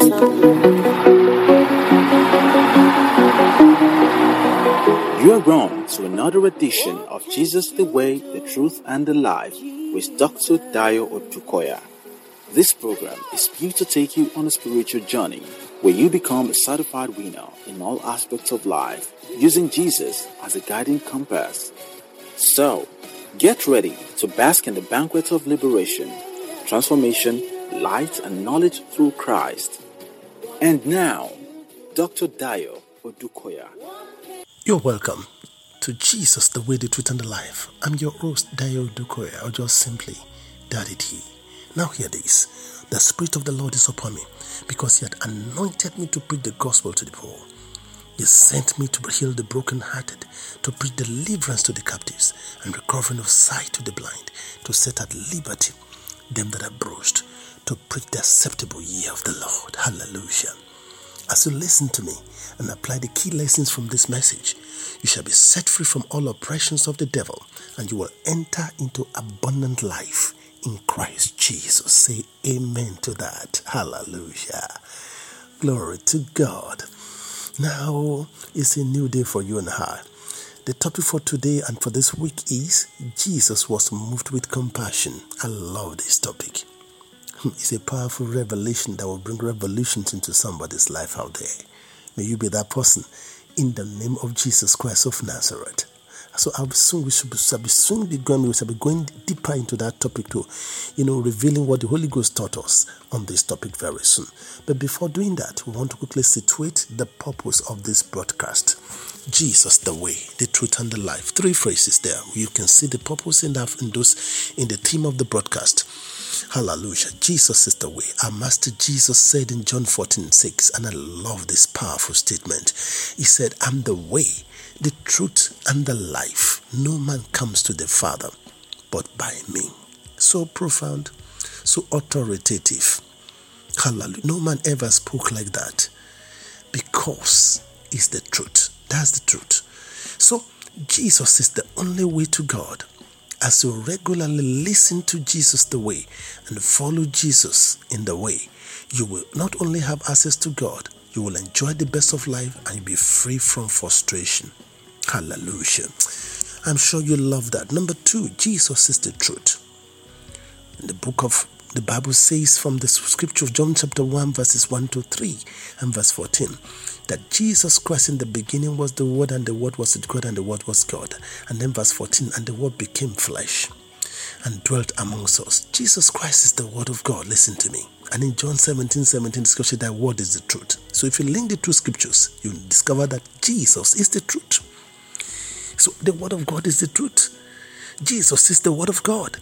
You are drawn to another edition of Jesus the Way, the Truth, and the Life with Dr. Dayo Odukoya. This program is built to take you on a spiritual journey where you become a certified winner in all aspects of life using Jesus as a guiding compass. So, get ready to bask in the banquet of liberation, transformation, light, and knowledge through Christ. And now, Dr. Dayo Odukoya. You're welcome to Jesus, the way, the truth, and the life. I'm your host, Dayo Odukoya, or just simply Daddy D. Now, hear this the Spirit of the Lord is upon me because He had anointed me to preach the gospel to the poor. He sent me to heal the brokenhearted, to preach deliverance to the captives, and recovering of sight to the blind, to set at liberty them that are bruised, to preach the acceptable year of the Lord. Hallelujah. As you listen to me and apply the key lessons from this message, you shall be set free from all oppressions of the devil and you will enter into abundant life in Christ Jesus. Say amen to that. Hallelujah. Glory to God. Now it's a new day for you and I. The topic for today and for this week is Jesus was moved with compassion. I love this topic. It's a powerful revelation that will bring revolutions into somebody's life out there. May you be that person in the name of Jesus Christ of Nazareth. So I'll soon we should be, shall be soon be going we shall be going deeper into that topic too, you know, revealing what the Holy Ghost taught us on this topic very soon. But before doing that, we want to quickly situate the purpose of this broadcast. Jesus the way, the truth, and the life. Three phrases there. You can see the purpose in that in those in the theme of the broadcast. Hallelujah. Jesus is the way. Our Master Jesus said in John 14 6, and I love this powerful statement. He said, I'm the way, the truth, and the life. No man comes to the Father but by me. So profound, so authoritative. Hallelujah. No man ever spoke like that because it's the truth. That's the truth. So, Jesus is the only way to God as you regularly listen to Jesus the way and follow Jesus in the way, you will not only have access to God, you will enjoy the best of life and be free from frustration. Hallelujah. I'm sure you love that. Number two, Jesus is the truth. In the book of the Bible says from the scripture of John chapter 1, verses 1 to 3 and verse 14 that Jesus Christ in the beginning was the Word, and the Word was with God, and the Word was God. And then verse 14, and the Word became flesh and dwelt amongst us. Jesus Christ is the Word of God. Listen to me. And in John 17 17, the scripture, that word is the truth. So if you link the two scriptures, you discover that Jesus is the truth. So the Word of God is the truth. Jesus is the Word of God.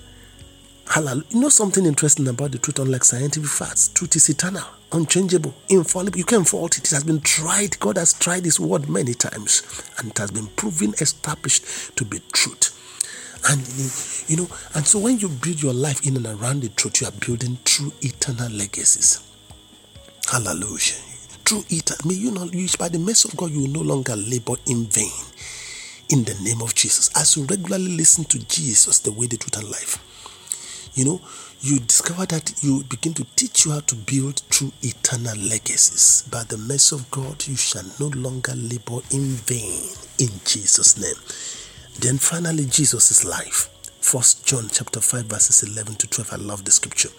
Hallelujah. You know something interesting about the truth, unlike scientific facts? Truth is eternal, unchangeable, infallible. You can't fault it. It has been tried. God has tried His word many times, and it has been proven, established to be truth. And you know, and so when you build your life in and around the truth, you are building true eternal legacies. Hallelujah. True eternal. May you not use by the mercy of God, you will no longer labor in vain. In the name of Jesus. As you regularly listen to Jesus, the way, the truth, and life you know, you discover that you begin to teach you how to build true eternal legacies. By the mercy of God, you shall no longer labor in vain in Jesus' name. Then finally, Jesus life. First John chapter 5, verses 11 to 12. I love the scripture.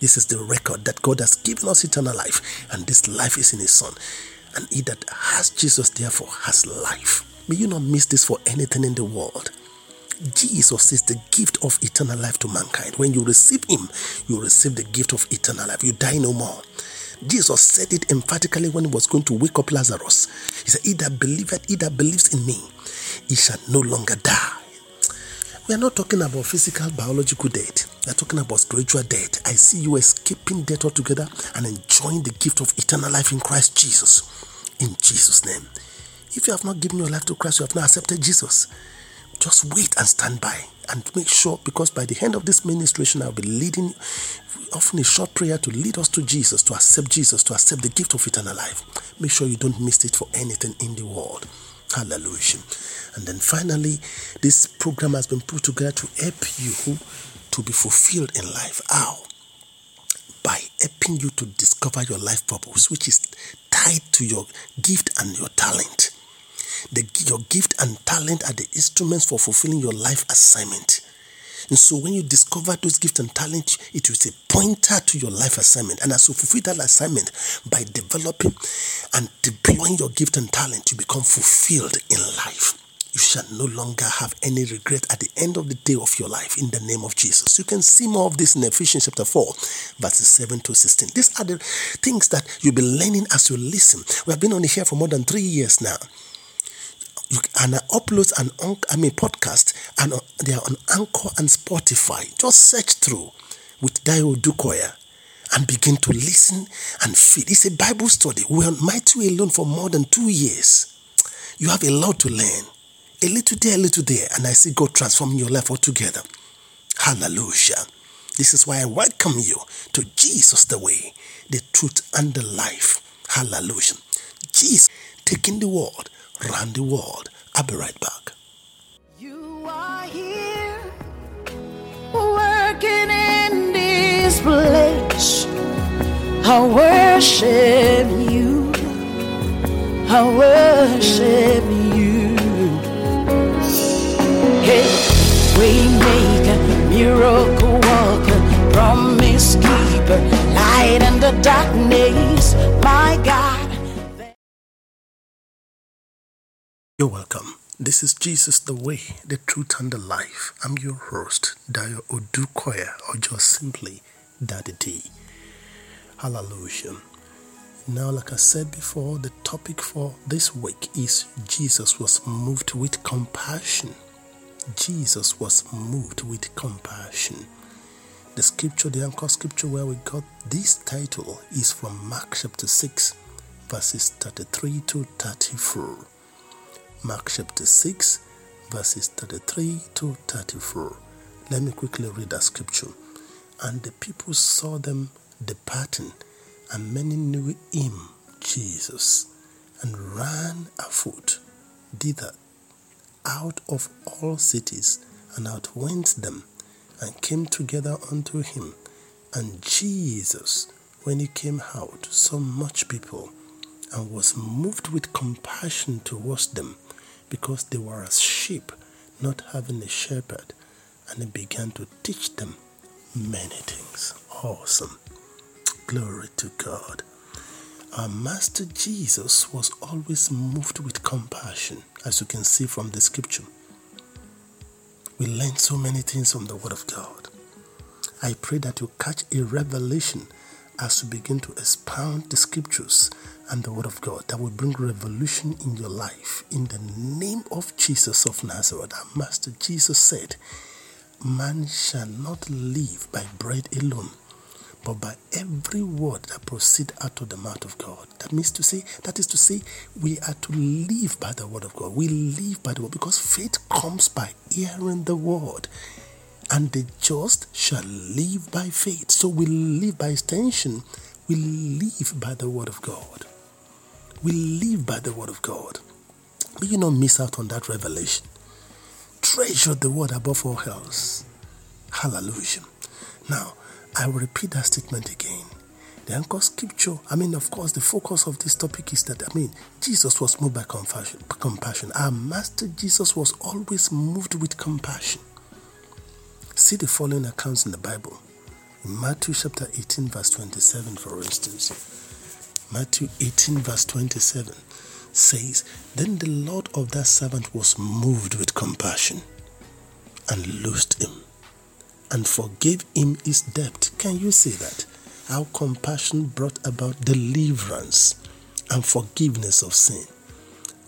This is the record that God has given us eternal life, and this life is in His Son. And he that has Jesus, therefore, has life. May you not miss this for anything in the world. Jesus is the gift of eternal life to mankind. When you receive Him, you receive the gift of eternal life. You die no more. Jesus said it emphatically when he was going to wake up Lazarus. He said, He that believeth, he that believes in me, he shall no longer die. We are not talking about physical, biological death. We are talking about spiritual death. I see you escaping death altogether and enjoying the gift of eternal life in Christ Jesus. In Jesus' name. If you have not given your life to Christ, you have not accepted Jesus just wait and stand by and make sure because by the end of this ministration I'll be leading often a short prayer to lead us to Jesus, to accept Jesus, to accept the gift of eternal life. Make sure you don't miss it for anything in the world. Hallelujah. And then finally, this program has been put together to help you to be fulfilled in life. How? by helping you to discover your life purpose, which is tied to your gift and your talent. The, your gift and talent are the instruments for fulfilling your life assignment. And so when you discover those gifts and talents, it is a pointer to your life assignment. And as you fulfill that assignment by developing and deploying your gift and talent, you become fulfilled in life. You shall no longer have any regret at the end of the day of your life in the name of Jesus. You can see more of this in Ephesians chapter 4, verses 7 to 16. These are the things that you'll be learning as you listen. We have been on here for more than three years now you, and I upload an I mean podcast and uh, they are on Anchor and Spotify. Just search through with Dayo Odukoya and begin to listen and feel. It's a Bible study. We're on Matthew alone for more than two years. You have a lot to learn. A little there, a little there, and I see God transforming your life altogether. Hallelujah. This is why I welcome you to Jesus the way, the truth, and the life. Hallelujah. Jesus taking the word the world. I'll be right back. You are here working in this place. I worship you. I worship you. Hey, we make a miracle worker, promise keeper, light in the darkness. My God. You're welcome. This is Jesus the way, the truth, and the life. I'm your host, Dayo Odukoya, or just simply Daddy D. Hallelujah. Now, like I said before, the topic for this week is Jesus was moved with compassion. Jesus was moved with compassion. The scripture, the anchor scripture where we got this title is from Mark chapter 6, verses 33 to 34. Mark chapter 6, verses 33 to 34. Let me quickly read that scripture. And the people saw them departing, and many knew him, Jesus, and ran afoot thither out of all cities, and outwent them, and came together unto him. And Jesus, when he came out, saw much people, and was moved with compassion towards them because they were as sheep, not having a shepherd, and he began to teach them many things. Awesome. Glory to God. Our Master Jesus was always moved with compassion, as you can see from the scripture. We learn so many things from the Word of God. I pray that you catch a revelation as you begin to expound the scriptures and the Word of God that will bring revolution in your life. In the name of Jesus of Nazareth, our Master Jesus said, Man shall not live by bread alone, but by every word that proceed out of the mouth of God. That means to say, that is to say, we are to live by the word of God. We live by the word because faith comes by hearing the word. And the just shall live by faith. So we live by extension, we live by the word of God. We live by the word of God. But you don't miss out on that revelation. Treasure the word above all else. Hallelujah. Now, I will repeat that statement again. The anchor scripture, I mean, of course, the focus of this topic is that, I mean, Jesus was moved by compassion. compassion. Our Master Jesus was always moved with compassion. See the following accounts in the Bible. In Matthew chapter 18, verse 27, for instance. Matthew 18, verse 27 says, Then the Lord of that servant was moved with compassion and loosed him and forgave him his debt. Can you see that? How compassion brought about deliverance and forgiveness of sin.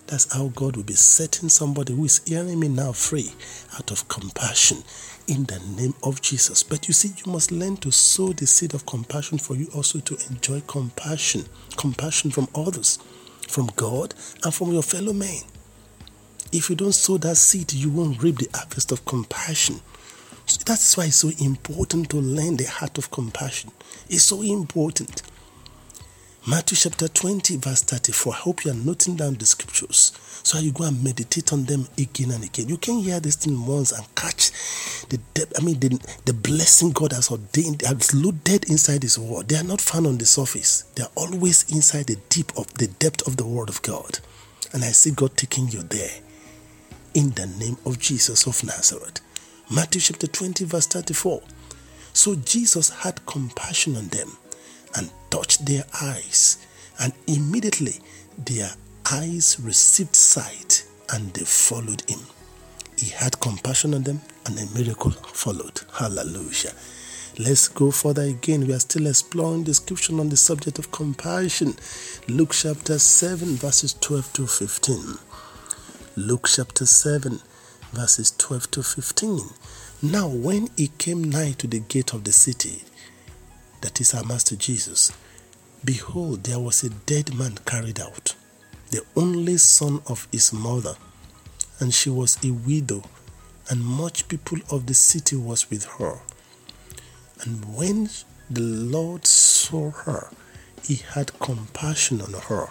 That's how God will be setting somebody who is hearing me now free out of compassion in the name of Jesus. But you see, you must learn to sow the seed of compassion for you also to enjoy compassion, compassion from others, from God, and from your fellow men. If you don't sow that seed, you won't reap the harvest of compassion. So that's why it's so important to learn the heart of compassion. It's so important. Matthew chapter 20, verse 34. I hope you are noting down the scriptures so you go and meditate on them again and again. You can hear this thing once and catch the depth. I mean, the, the blessing God has ordained, has loaded inside His word. They are not found on the surface, they are always inside the deep of the depth of the word of God. And I see God taking you there in the name of Jesus of Nazareth. Matthew chapter 20, verse 34. So Jesus had compassion on them and touched their eyes, and immediately their eyes received sight and they followed him. He had compassion on them and a miracle followed. Hallelujah. Let's go further again. We are still exploring the scripture on the subject of compassion. Luke chapter 7, verses 12 to 15. Luke chapter 7, verses 12 to 15. Now, when he came nigh to the gate of the city, that is our Master Jesus, behold, there was a dead man carried out, the only son of his mother, and she was a widow, and much people of the city was with her. And when the Lord saw her, he had compassion on her,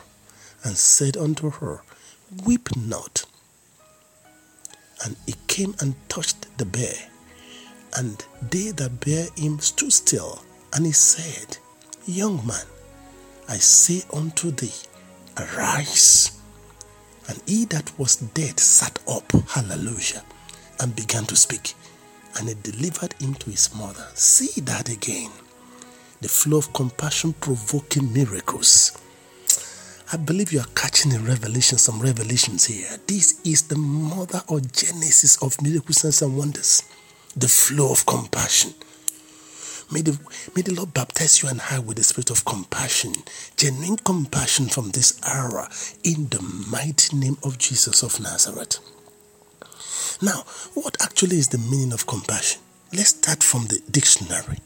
and said unto her, Weep not. And he came and touched the bear, and they that bare him stood still and he said, Young man, I say unto thee, arise. And he that was dead sat up, hallelujah, and began to speak. And he delivered him to his mother. See that again. The flow of compassion provoking miracles. I believe you are catching a revelation, some revelations here. This is the mother or genesis of miracles and wonders. The flow of compassion. May the, may the Lord baptize you and I with the spirit of compassion, genuine compassion from this hour, in the mighty name of Jesus of Nazareth. Now, what actually is the meaning of compassion? Let's start from the dictionary.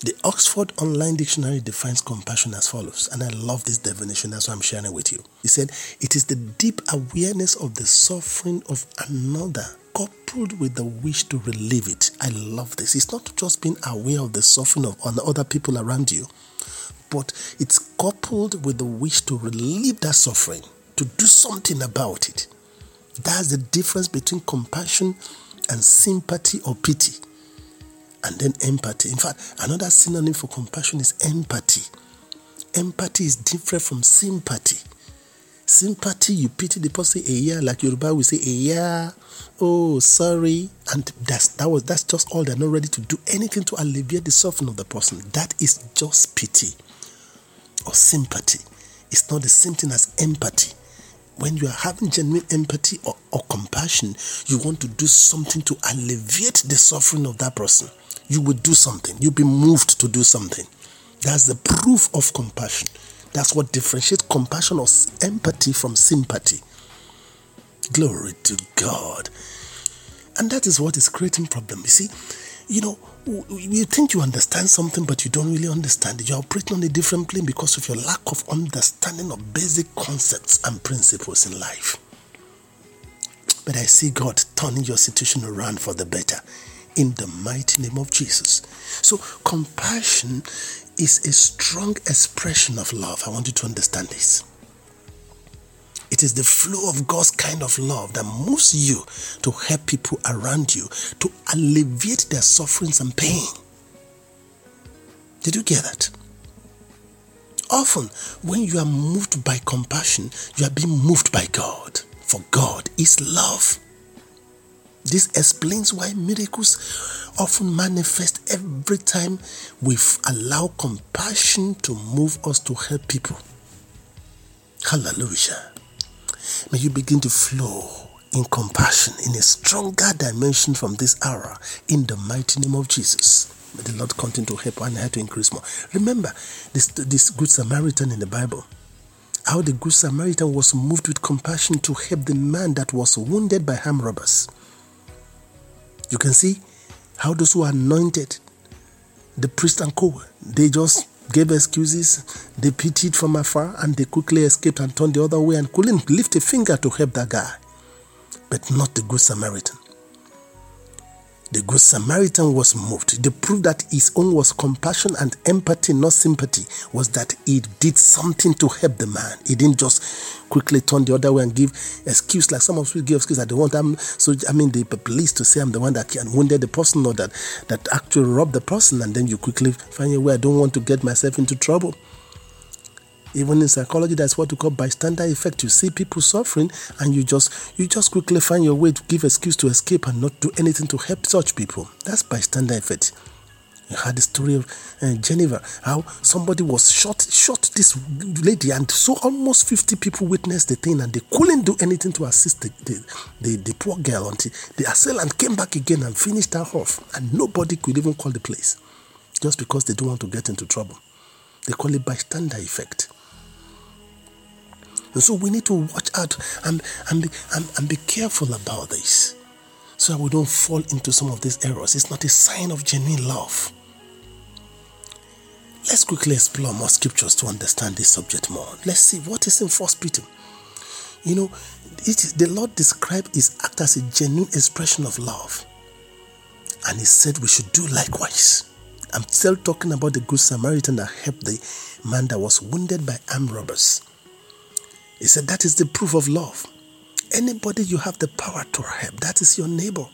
The Oxford Online Dictionary defines compassion as follows, and I love this definition, that's why I'm sharing it with you. He said, It is the deep awareness of the suffering of another coupled with the wish to relieve it. I love this. It's not just being aware of the suffering of other people around you, but it's coupled with the wish to relieve that suffering, to do something about it. That's the difference between compassion and sympathy or pity. And then empathy. In fact, another synonym for compassion is empathy. Empathy is different from sympathy. Sympathy, you pity the person a year, like Yoruba will say a year. Oh, sorry, and that's that was that's just all. They're not ready to do anything to alleviate the suffering of the person. That is just pity or sympathy. It's not the same thing as empathy. When you are having genuine empathy or, or compassion, you want to do something to alleviate the suffering of that person. You will do something. You'll be moved to do something. That's the proof of compassion. That's what differentiates compassion or empathy from sympathy. Glory to God. And that is what is creating problem. You see, you know, you think you understand something, but you don't really understand it. You're operating on a different plane because of your lack of understanding of basic concepts and principles in life. But I see God turning your situation around for the better in the mighty name of Jesus. So, compassion is a strong expression of love. I want you to understand this. It is the flow of God's kind of love that moves you to help people around you to alleviate their sufferings and pain. Did you get that? Often, when you are moved by compassion, you are being moved by God, for God is love. This explains why miracles often manifest every time we allow compassion to move us to help people. Hallelujah. May you begin to flow in compassion in a stronger dimension from this hour in the mighty name of Jesus. May the Lord continue to help and help to increase more. Remember this, this Good Samaritan in the Bible. How the Good Samaritan was moved with compassion to help the man that was wounded by ham robbers. You can see how those who anointed, the priest and co, they just gave excuses, they pitied from afar, and they quickly escaped and turned the other way and couldn't lift a finger to help that guy. But not the Good Samaritan. The Good Samaritan was moved. The proof that his own was compassion and empathy, not sympathy, was that he did something to help the man. He didn't just quickly turn the other way and give excuse like some of us give excuse that they want them. So I mean, the police to say I'm the one that can wounded the person or that that actually robbed the person, and then you quickly find a way. I don't want to get myself into trouble. Even in psychology, that's what we call bystander effect. You see people suffering, and you just you just quickly find your way to give excuse to escape and not do anything to help such people. That's bystander effect. You had the story of uh, Geneva, how somebody was shot, shot this lady, and so almost 50 people witnessed the thing, and they couldn't do anything to assist the, the, the, the poor girl until the assailant came back again and finished her off, and nobody could even call the police just because they don't want to get into trouble. They call it bystander effect. And so we need to watch out and, and, be, and, and be careful about this so that we don't fall into some of these errors. It's not a sign of genuine love. Let's quickly explore more scriptures to understand this subject more. Let's see what is in First Peter. You know, the Lord described his act as a genuine expression of love. And he said we should do likewise. I'm still talking about the Good Samaritan that helped the man that was wounded by armed robbers. He said that is the proof of love. Anybody you have the power to help, that is your neighbor.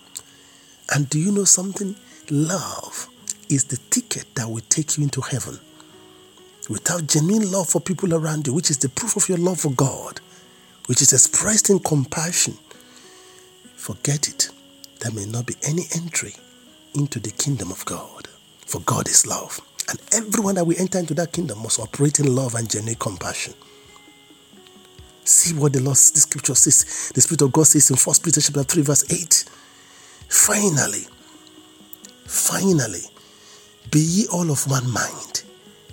And do you know something? Love is the ticket that will take you into heaven. Without genuine love for people around you, which is the proof of your love for God, which is expressed in compassion, forget it. There may not be any entry into the kingdom of God. For God is love. And everyone that will enter into that kingdom must operate in love and genuine compassion. See what the Lord, the scripture says, the Spirit of God says in 1 Peter chapter 3, verse 8. Finally, finally, be ye all of one mind,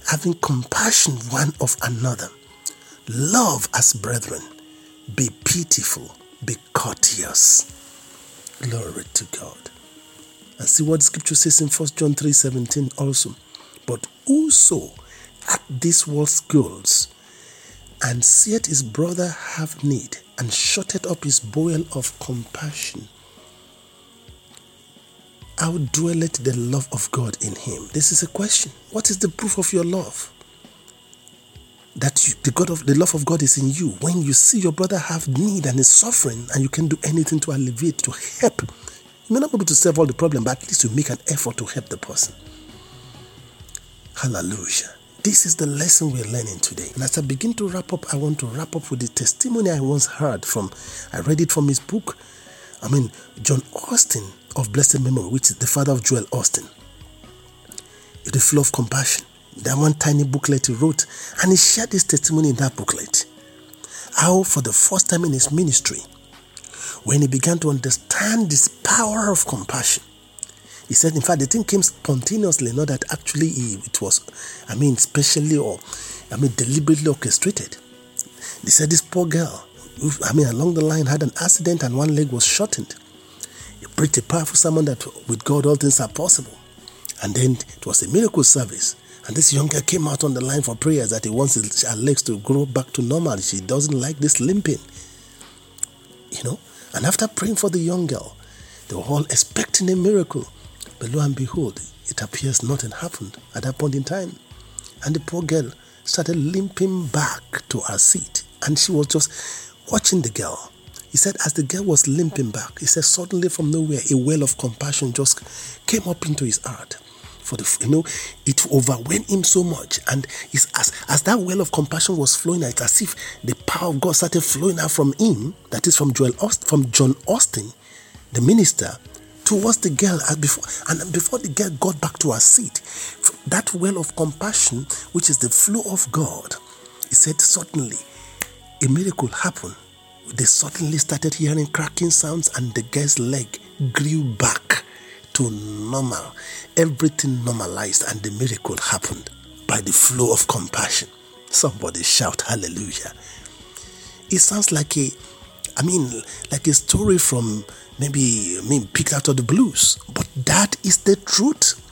having compassion one of another. Love as brethren. Be pitiful, be courteous. Glory to God. And see what the scripture says in 1 John 3 17 also. But whoso at this world's goals and seeth his brother have need, and shutteth up his bowel of compassion. How dwelleth the love of God in him? This is a question. What is the proof of your love? That you, the God of the love of God is in you. When you see your brother have need and is suffering, and you can do anything to alleviate, to help. You may not be able to solve all the problem, but at least you make an effort to help the person. Hallelujah. This is the lesson we're learning today. And as I begin to wrap up, I want to wrap up with the testimony I once heard from, I read it from his book. I mean, John Osteen of blessed memory, which is the father of Joel Osteen. The flow of compassion. That one tiny booklet he wrote, and he shared this testimony in that booklet. How, for the first time in his ministry, when he began to understand this power of compassion, he said, in fact, the thing came spontaneously, not that actually it was, I mean, specially or, I mean, deliberately orchestrated. He said, this poor girl, I mean, along the line had an accident and one leg was shortened. A powerful sermon that with God all things are possible. And then it was a miracle service. And this young girl came out on the line for prayers that he wants her legs to grow back to normal. She doesn't like this limping. You know? And after praying for the young girl, they were all expecting a miracle. But lo and behold, it appears nothing happened at that point in time. And the poor girl started limping back to her seat. And she was just watching the girl. He said, as the girl was limping back, he said, suddenly from nowhere, a well of compassion just came up into his heart. For the, you know, it overwhelmed him so much, and as as that well of compassion was flowing out, as if the power of God started flowing out from him. That is from Joel Osteen, from John Osteen, the minister towards the girl and before and before the girl got back to her seat that well of compassion which is the flow of god he said suddenly a miracle happened. They suddenly started hearing cracking sounds and the girl's leg grew back to normal. Everything normalized and the miracle happened by the flow of compassion. Somebody shout hallelujah. It sounds like a i mean like a story from maybe I mean picked out of the blues. But that is the truth.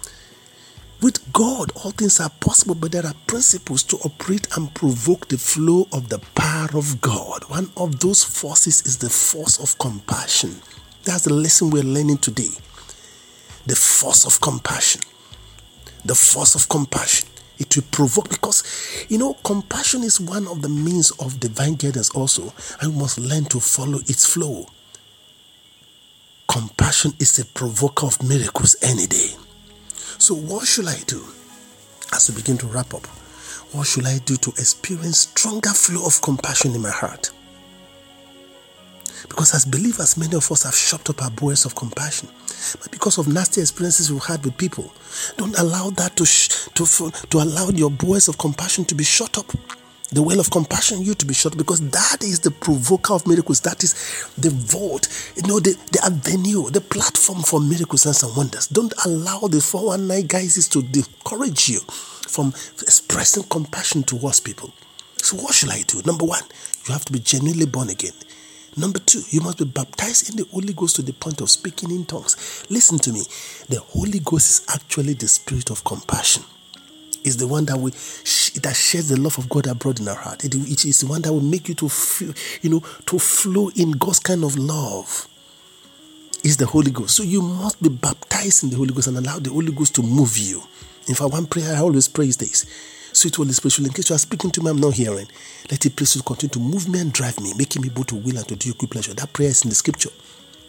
With God, all things are possible, but there are principles to operate and provoke the flow of the power of God. One of those forces is the force of compassion. That's the lesson we're learning today. the force of compassion. The force of compassion. It will provoke because you know compassion is one of the means of divine guidance also, and we must learn to follow its flow. Compassion is a provoker of miracles any day. So, what should I do as we begin to wrap up? What should I do to experience stronger flow of compassion in my heart? Because as believers, many of us have chopped up our bowls of compassion. But because of nasty experiences we've had with people, don't allow that to, sh- to, to allow your bowls of compassion to be shut up. The well of compassion, you to be shut because that is the provoker of miracles. That is the vault, you know, the, the avenue, the platform for miracles and wonders. Don't allow the 419 guys to discourage you from expressing compassion towards people. So, what should I do? Number one, you have to be genuinely born again. Number two, you must be baptized in the Holy Ghost to the point of speaking in tongues. Listen to me. The Holy Ghost is actually the spirit of compassion. It's the one that will that shares the love of God abroad in our heart. It, is the one that will make you to feel, you know, to flow in God's kind of love. Is the Holy Ghost. So you must be baptized in the Holy Ghost and allow the Holy Ghost to move you. In fact, one prayer I always pray is this Sweet Holy Spirit, in case you are speaking to me, I'm not hearing. Let it please continue to move me and drive me, making me able to will and to do your good pleasure. That prayer is in the scripture.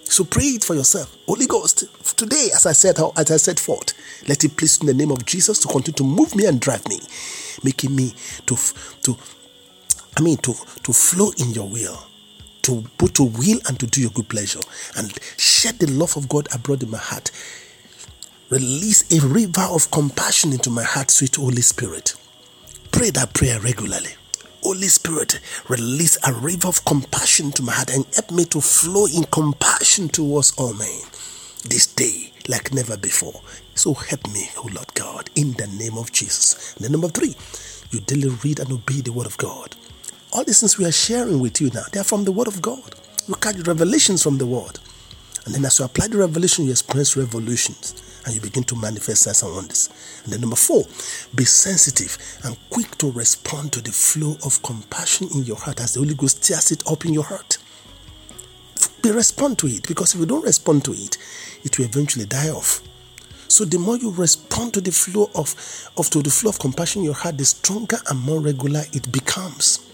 So pray it for yourself. Holy Ghost, today, as I said, as I said forth, let it please in the name of Jesus to continue to move me and drive me, making me to to I mean to to flow in your will, to put to will and to do your good pleasure, and shed the love of God abroad in my heart. Release a river of compassion into my heart, sweet Holy Spirit. Pray that prayer regularly. Holy Spirit, release a river of compassion to my heart and help me to flow in compassion towards all men this day like never before. So help me, O Lord God, in the name of Jesus. And then number three, you daily read and obey the word of God. All these things we are sharing with you now, they are from the word of God. We catch revelations from the word. And then as you apply the revelation, you experience revolutions and you begin to manifest signs and wonders. And then number four, be sensitive and quick to respond to the flow of compassion in your heart as the Holy Ghost tears it up in your heart. Be respond to it because if you don't respond to it, it will eventually die off. So the more you respond to the flow of, of to the flow of compassion in your heart, the stronger and more regular it becomes.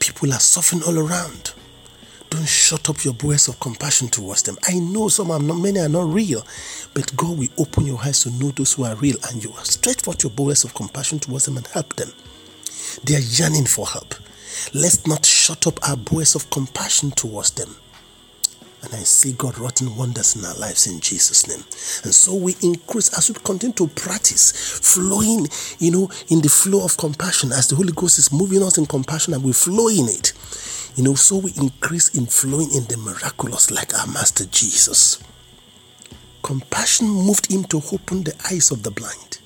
People are suffering all around. Don't shut up your voice of compassion towards them. I know some are not, many are not real, but God will open your eyes to know those who are real, and you stretch forth your voice of compassion towards them and help them. They are yearning for help. Let's not shut up our voice of compassion towards them. And I see God wrought wonders in our lives in Jesus' name. And so we increase as we continue to practice flowing, you know, in the flow of compassion as the Holy Ghost is moving us in compassion and we flow in it. You know, so we increase in flowing in the miraculous like our Master Jesus. Compassion moved him to open the eyes of the blind.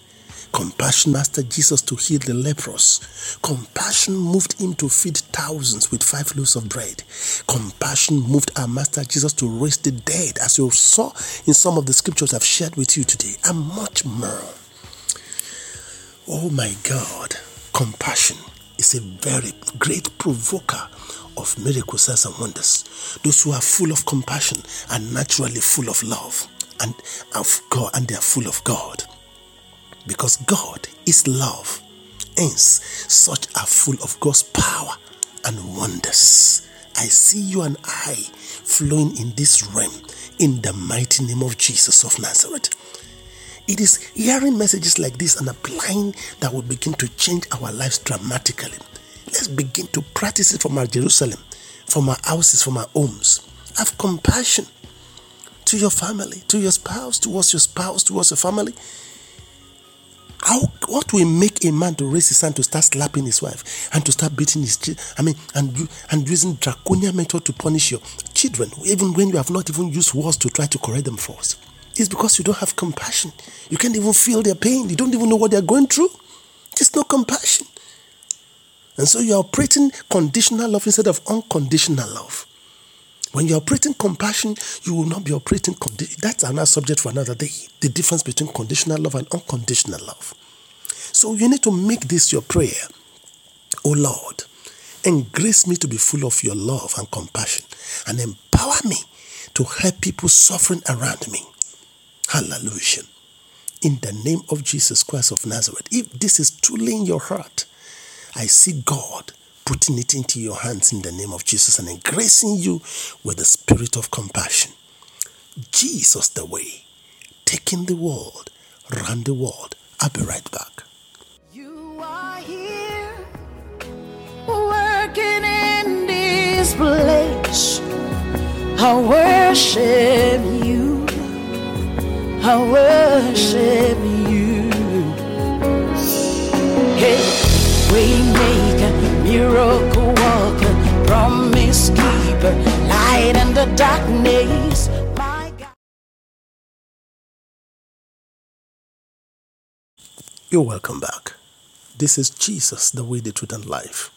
Compassion Master Jesus to heal the leprous. Compassion moved him to feed thousands with five loaves of bread. Compassion moved our Master Jesus to raise the dead, as you saw in some of the scriptures I've shared with you today, and much more. Oh my God, compassion is a very great provoker of miracles, and wonders. Those who are full of compassion are naturally full of love and of God, and they are full of God. Because God is love. Hence, such are full of God's power and wonders. I see you and I flowing in this realm in the mighty name of Jesus of Nazareth. It is hearing messages like this and applying that will begin to change our lives dramatically. Let's begin to practice it from our Jerusalem, from our houses, from our homes. Have compassion to your family, to your spouse, towards your spouse, towards your family. How what will make a man to raise his hand to start slapping his wife and to start beating his children? I mean, and and using draconian method to punish your children, even when you have not even used words to try to correct them first. It's because you don't have compassion. You can't even feel their pain. You don't even know what they're going through. There's no compassion. And so you're operating conditional love instead of unconditional love. When you're operating compassion, you will not be operating. That's another subject for another day. The difference between conditional love and unconditional love. So you need to make this your prayer. Oh Lord, grace me to be full of your love and compassion and empower me to help people suffering around me. Hallelujah. In the name of Jesus Christ of Nazareth, if this is truly in your heart, I see God putting it into your hands in the name of Jesus and engracing you with the spirit of compassion. Jesus the way, taking the world, run the world. I'll be right back. You are here working in this place. I worship you. I worship you. Waymaker, miracle worker, promise keeper, light in the darkness. My God. You're welcome back. This is Jesus, the way, the truth, and life.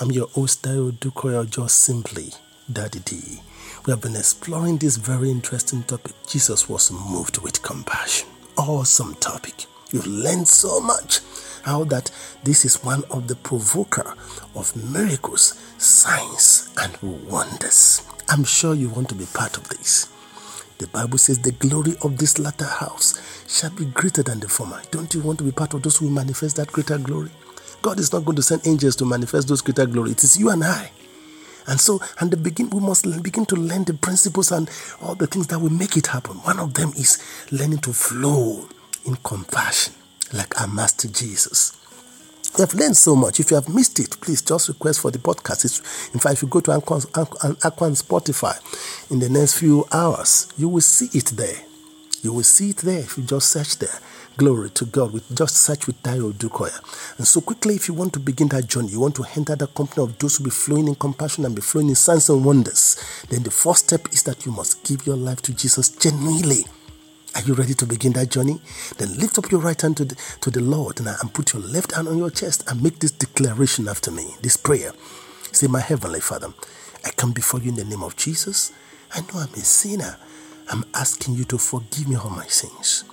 I'm your host, Dayo Odukoya, just simply Daddy D. We have been exploring this very interesting topic. Jesus was moved with compassion. Awesome topic. You've learned so much. How that this is one of the provoker of miracles, signs, and wonders. I'm sure you want to be part of this. The Bible says the glory of this latter house shall be greater than the former. Don't you want to be part of those who manifest that greater glory? God is not going to send angels to manifest those greater glory. It is you and I. And so, and the begin, we must begin to learn the principles and all the things that will make it happen. One of them is learning to flow in compassion, like our Master Jesus. We have learned so much. If you have missed it, please just request for the podcast. It's, in fact, if you go to Anchor and Spotify in the next few hours, you will see it there. You will see it there if you just search there. Glory to God. With just search with Dayo Odukoya. And so quickly, if you want to begin that journey, you want to enter the company of those who be flowing in compassion and be flowing in signs and wonders, then the first step is that you must give your life to Jesus genuinely. Are you ready to begin that journey? Then lift up your right hand to the, to the Lord and, uh, and put your left hand on your chest and make this declaration after me, this prayer. Say, My Heavenly Father, I come before you in the name of Jesus. I know I'm a sinner. I'm asking you to forgive me all my sins.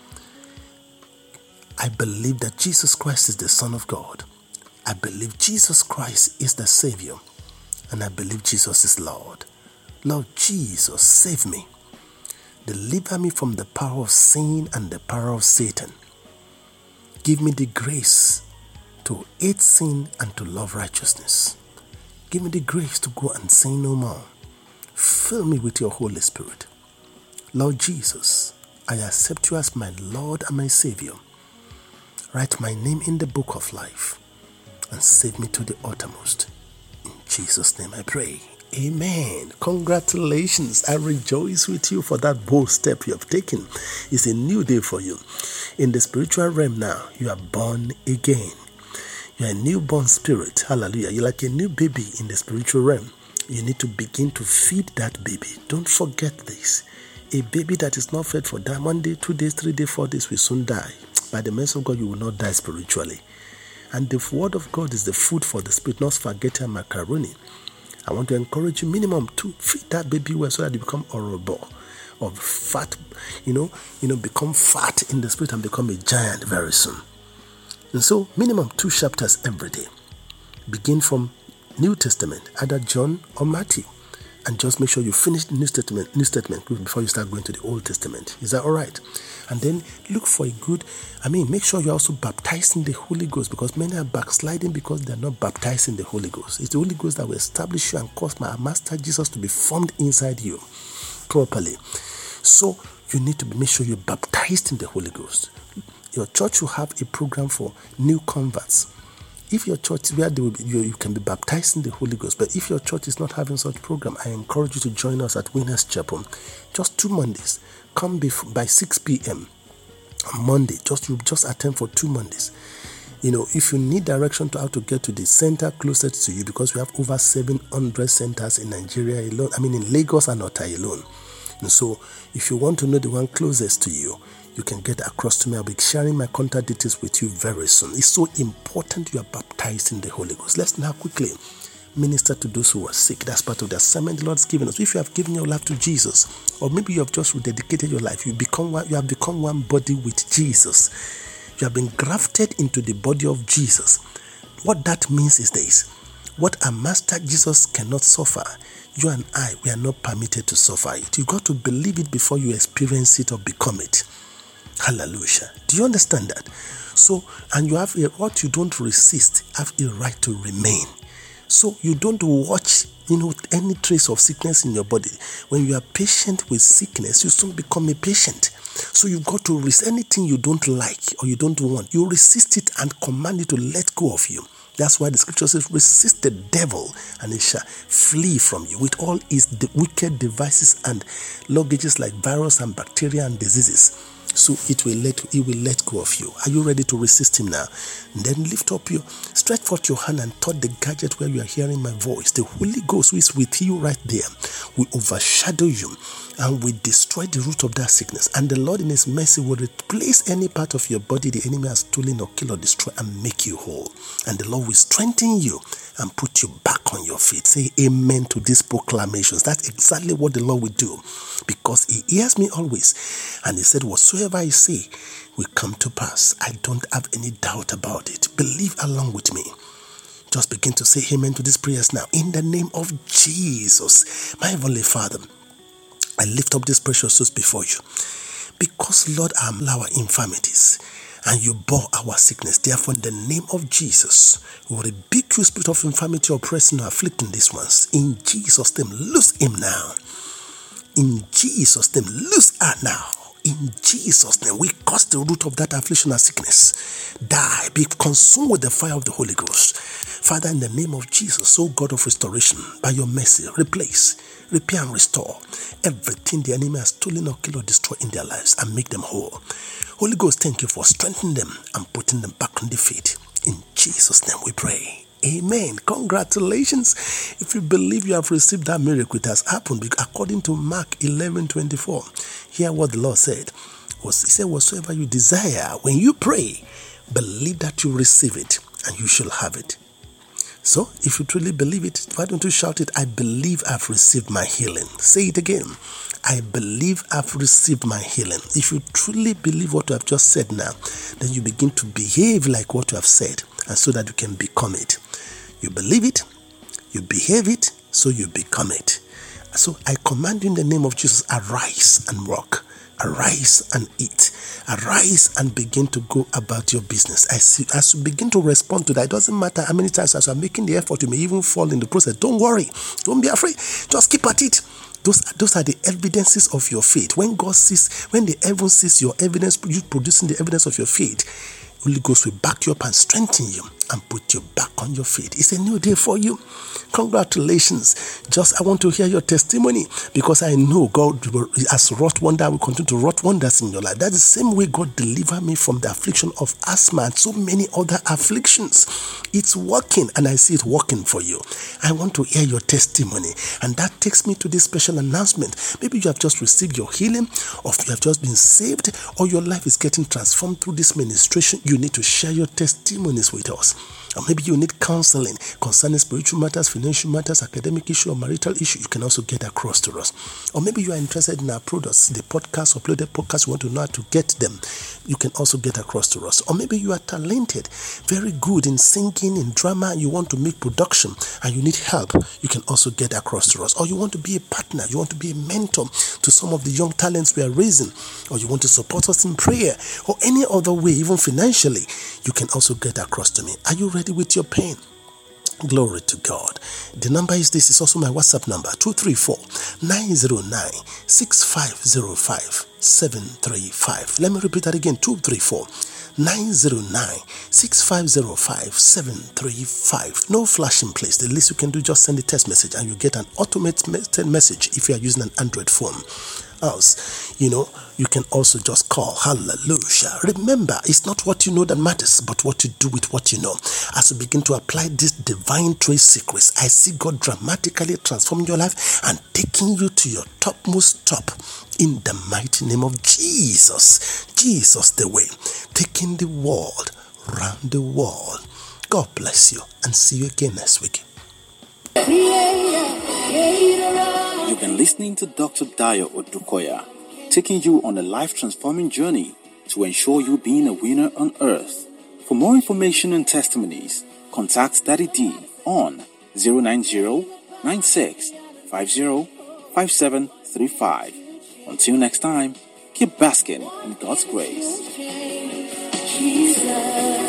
I believe that Jesus Christ is the Son of God. I believe Jesus Christ is the Savior. And I believe Jesus is Lord. Lord Jesus, save me. Deliver me from the power of sin and the power of Satan. Give me the grace to hate sin and to love righteousness. Give me the grace to go and sin no more. Fill me with your Holy Spirit. Lord Jesus, I accept you as my Lord and my Savior. Write my name in the book of life and save me to the uttermost. In Jesus' name I pray. Amen. Congratulations. I rejoice with you for that bold step you have taken. It's a new day for you. In the spiritual realm now, you are born again. You are a newborn spirit. Hallelujah. You're like a new baby in the spiritual realm. You need to begin to feed that baby. Don't forget this. A baby that is not fed for that one day, two days, three days, four days will soon die. By the mercy of God, you will not die spiritually. And the word of God is the food for the spirit, not spaghetti and macaroni. I want to encourage you minimum to feed that baby well so that you become horrible or fat, you know, you know, become fat in the spirit and become a giant very soon. And so minimum two chapters every day. Begin from New Testament, either John or Matthew. And just make sure you finish the New Testament, New Testament before you start going to the Old Testament. Is that all right? And then look for a good, I mean, make sure you're also baptizing the Holy Ghost because many are backsliding because they're not baptizing the Holy Ghost. It's the Holy Ghost that will establish you and cause my Master Jesus to be formed inside you properly. So you need to make sure you're baptized in the Holy Ghost. Your church will have a program for new converts if your church where be, you, you, can be baptized in the Holy Ghost, but if your church is not having such program, I encourage you to join us at Winners Chapel. Just two Mondays. Come before, by 6 p.m. on Monday. Just you just attend for two Mondays. You know, if you need direction to how to get to the center closest to you, because we have over 700 centers in Nigeria alone, I mean in Lagos and Ota alone. And so, if you want to know the one closest to you, you can get across to me. I'll be sharing my contact details with you very soon. It's so important you are baptized in the Holy Ghost. Let's now quickly minister to those who are sick. That's part of the assignment the Lord's given us. If you have given your life to Jesus, or maybe you have just rededicated your life, you become one, you have become one body with Jesus. You have been grafted into the body of Jesus. What that means is this: what a master Jesus cannot suffer, you and I we are not permitted to suffer it. You've got to believe it before you experience it or become it. Hallelujah. Do you understand that? So, and you have a, what you don't resist have a right to remain. So you don't watch, you know, any trace of sickness in your body. When you are patient with sickness, you soon become a patient. So you've got to resist anything you don't like or you don't want. You resist it and command it to let go of you. That's why the scripture says, resist the devil and he shall flee from you with all his wicked devices and luggages like virus and bacteria and diseases so it will let he will let go of you. Are you ready to resist him now? Then lift up your stretch forth your hand and touch the gadget where you are hearing my voice. The Holy Ghost who is with you right there will overshadow you and will destroy the root of that sickness. And the Lord in His mercy will replace any part of your body the enemy has stolen or killed or destroyed and make you whole. And the Lord will strengthen you and put you back on your feet. Say amen to these proclamations. That's exactly what the Lord will do because He hears me always. And He said, Whatsoever I say will come to pass. I don't have any doubt about it. Believe along with me. Just begin to say amen to these prayers now. In the name of Jesus, my Heavenly Father, I lift up these precious souls before you. Because, Lord, I am our infirmities and you bore our sickness. Therefore, in the name of Jesus, we rebuke you, spirit of infirmity, oppressing or afflicting these ones. In Jesus' name, loose him now. In Jesus' name, loose her now. In Jesus' name, we cause the root of that affliction and sickness. Die, be consumed with the fire of the Holy Ghost. Father, in the name of Jesus, O God of restoration, by your mercy, replace, repair, and restore everything the enemy has stolen or killed or destroyed in their lives and make them whole. Holy Ghost, thank you for strengthening them and putting them back on the feet. In Jesus' name we pray. Amen. Congratulations. If you believe you have received that miracle, it has happened according to Mark 11 24. Hear what the Lord said. He said, Whatsoever you desire, when you pray, believe that you receive it and you shall have it. So, if you truly believe it, why don't you shout it? I believe I've received my healing. Say it again. I believe I've received my healing. If you truly believe what you have just said now, then you begin to behave like what you have said, and so that you can become it. You believe it, you behave it, so you become it. So I command you in the name of Jesus, arise and walk. Arise and eat. Arise and begin to go about your business. I see as you begin to respond to that, it doesn't matter how many times as you are making the effort, you may even fall in the process. Don't worry. Don't be afraid. Just keep at it. Those, those are the evidences of your faith. When God sees, when the heaven sees your evidence, you producing the evidence of your faith, Holy Ghost will back you up and strengthen you and put you back on your feet. It's a new day for you. Congratulations. Just I want to hear your testimony because I know God has wrought wonder, will continue to wrought wonders in your life. That's the same way God delivered me from the affliction of asthma and so many other afflictions. It's working and I see it working for you. I want to hear your testimony. And that takes me to this special announcement. Maybe you have just received your healing, or you have just been saved, or your life is getting transformed through this ministration. You need to share your testimonies with us. Or maybe you need counseling concerning spiritual matters, financial matters, academic issue, or marital issue. You can also get across to us. Or maybe you are interested in our products, the podcast, uploaded podcast, you want to know how to get them. You can also get across to us. Or maybe you are talented, very good in singing, in drama, you want to make production and you need help. You can also get across to us. Or you want to be a partner, you want to be a mentor to some of the young talents we are raising, or you want to support us in prayer, or any other way, even financially, you can also get across to me. Are you ready? with your pen. Glory to God. The number is this, it's also my WhatsApp number 234 909 6505 735. Let me repeat that again 234 909 6505 735. No flashing place. The least you can do just send a text message and you get an automated message if you are using an Android phone else, you know, you can also just call. Hallelujah. Remember, it's not what you know that matters, but what you do with what you know. As you begin to apply these divine trade secrets, I see God dramatically transforming your life and taking you to your topmost top in the mighty name of Jesus. Jesus, the way, taking the world round the world. God bless you and see you again next week. Listening to Dr. Dayo Odukoya, taking you on a life transforming journey to ensure you being a winner on earth. For more information and testimonies, contact Daddy D on 090 Until next time, keep basking in God's grace. Jesus.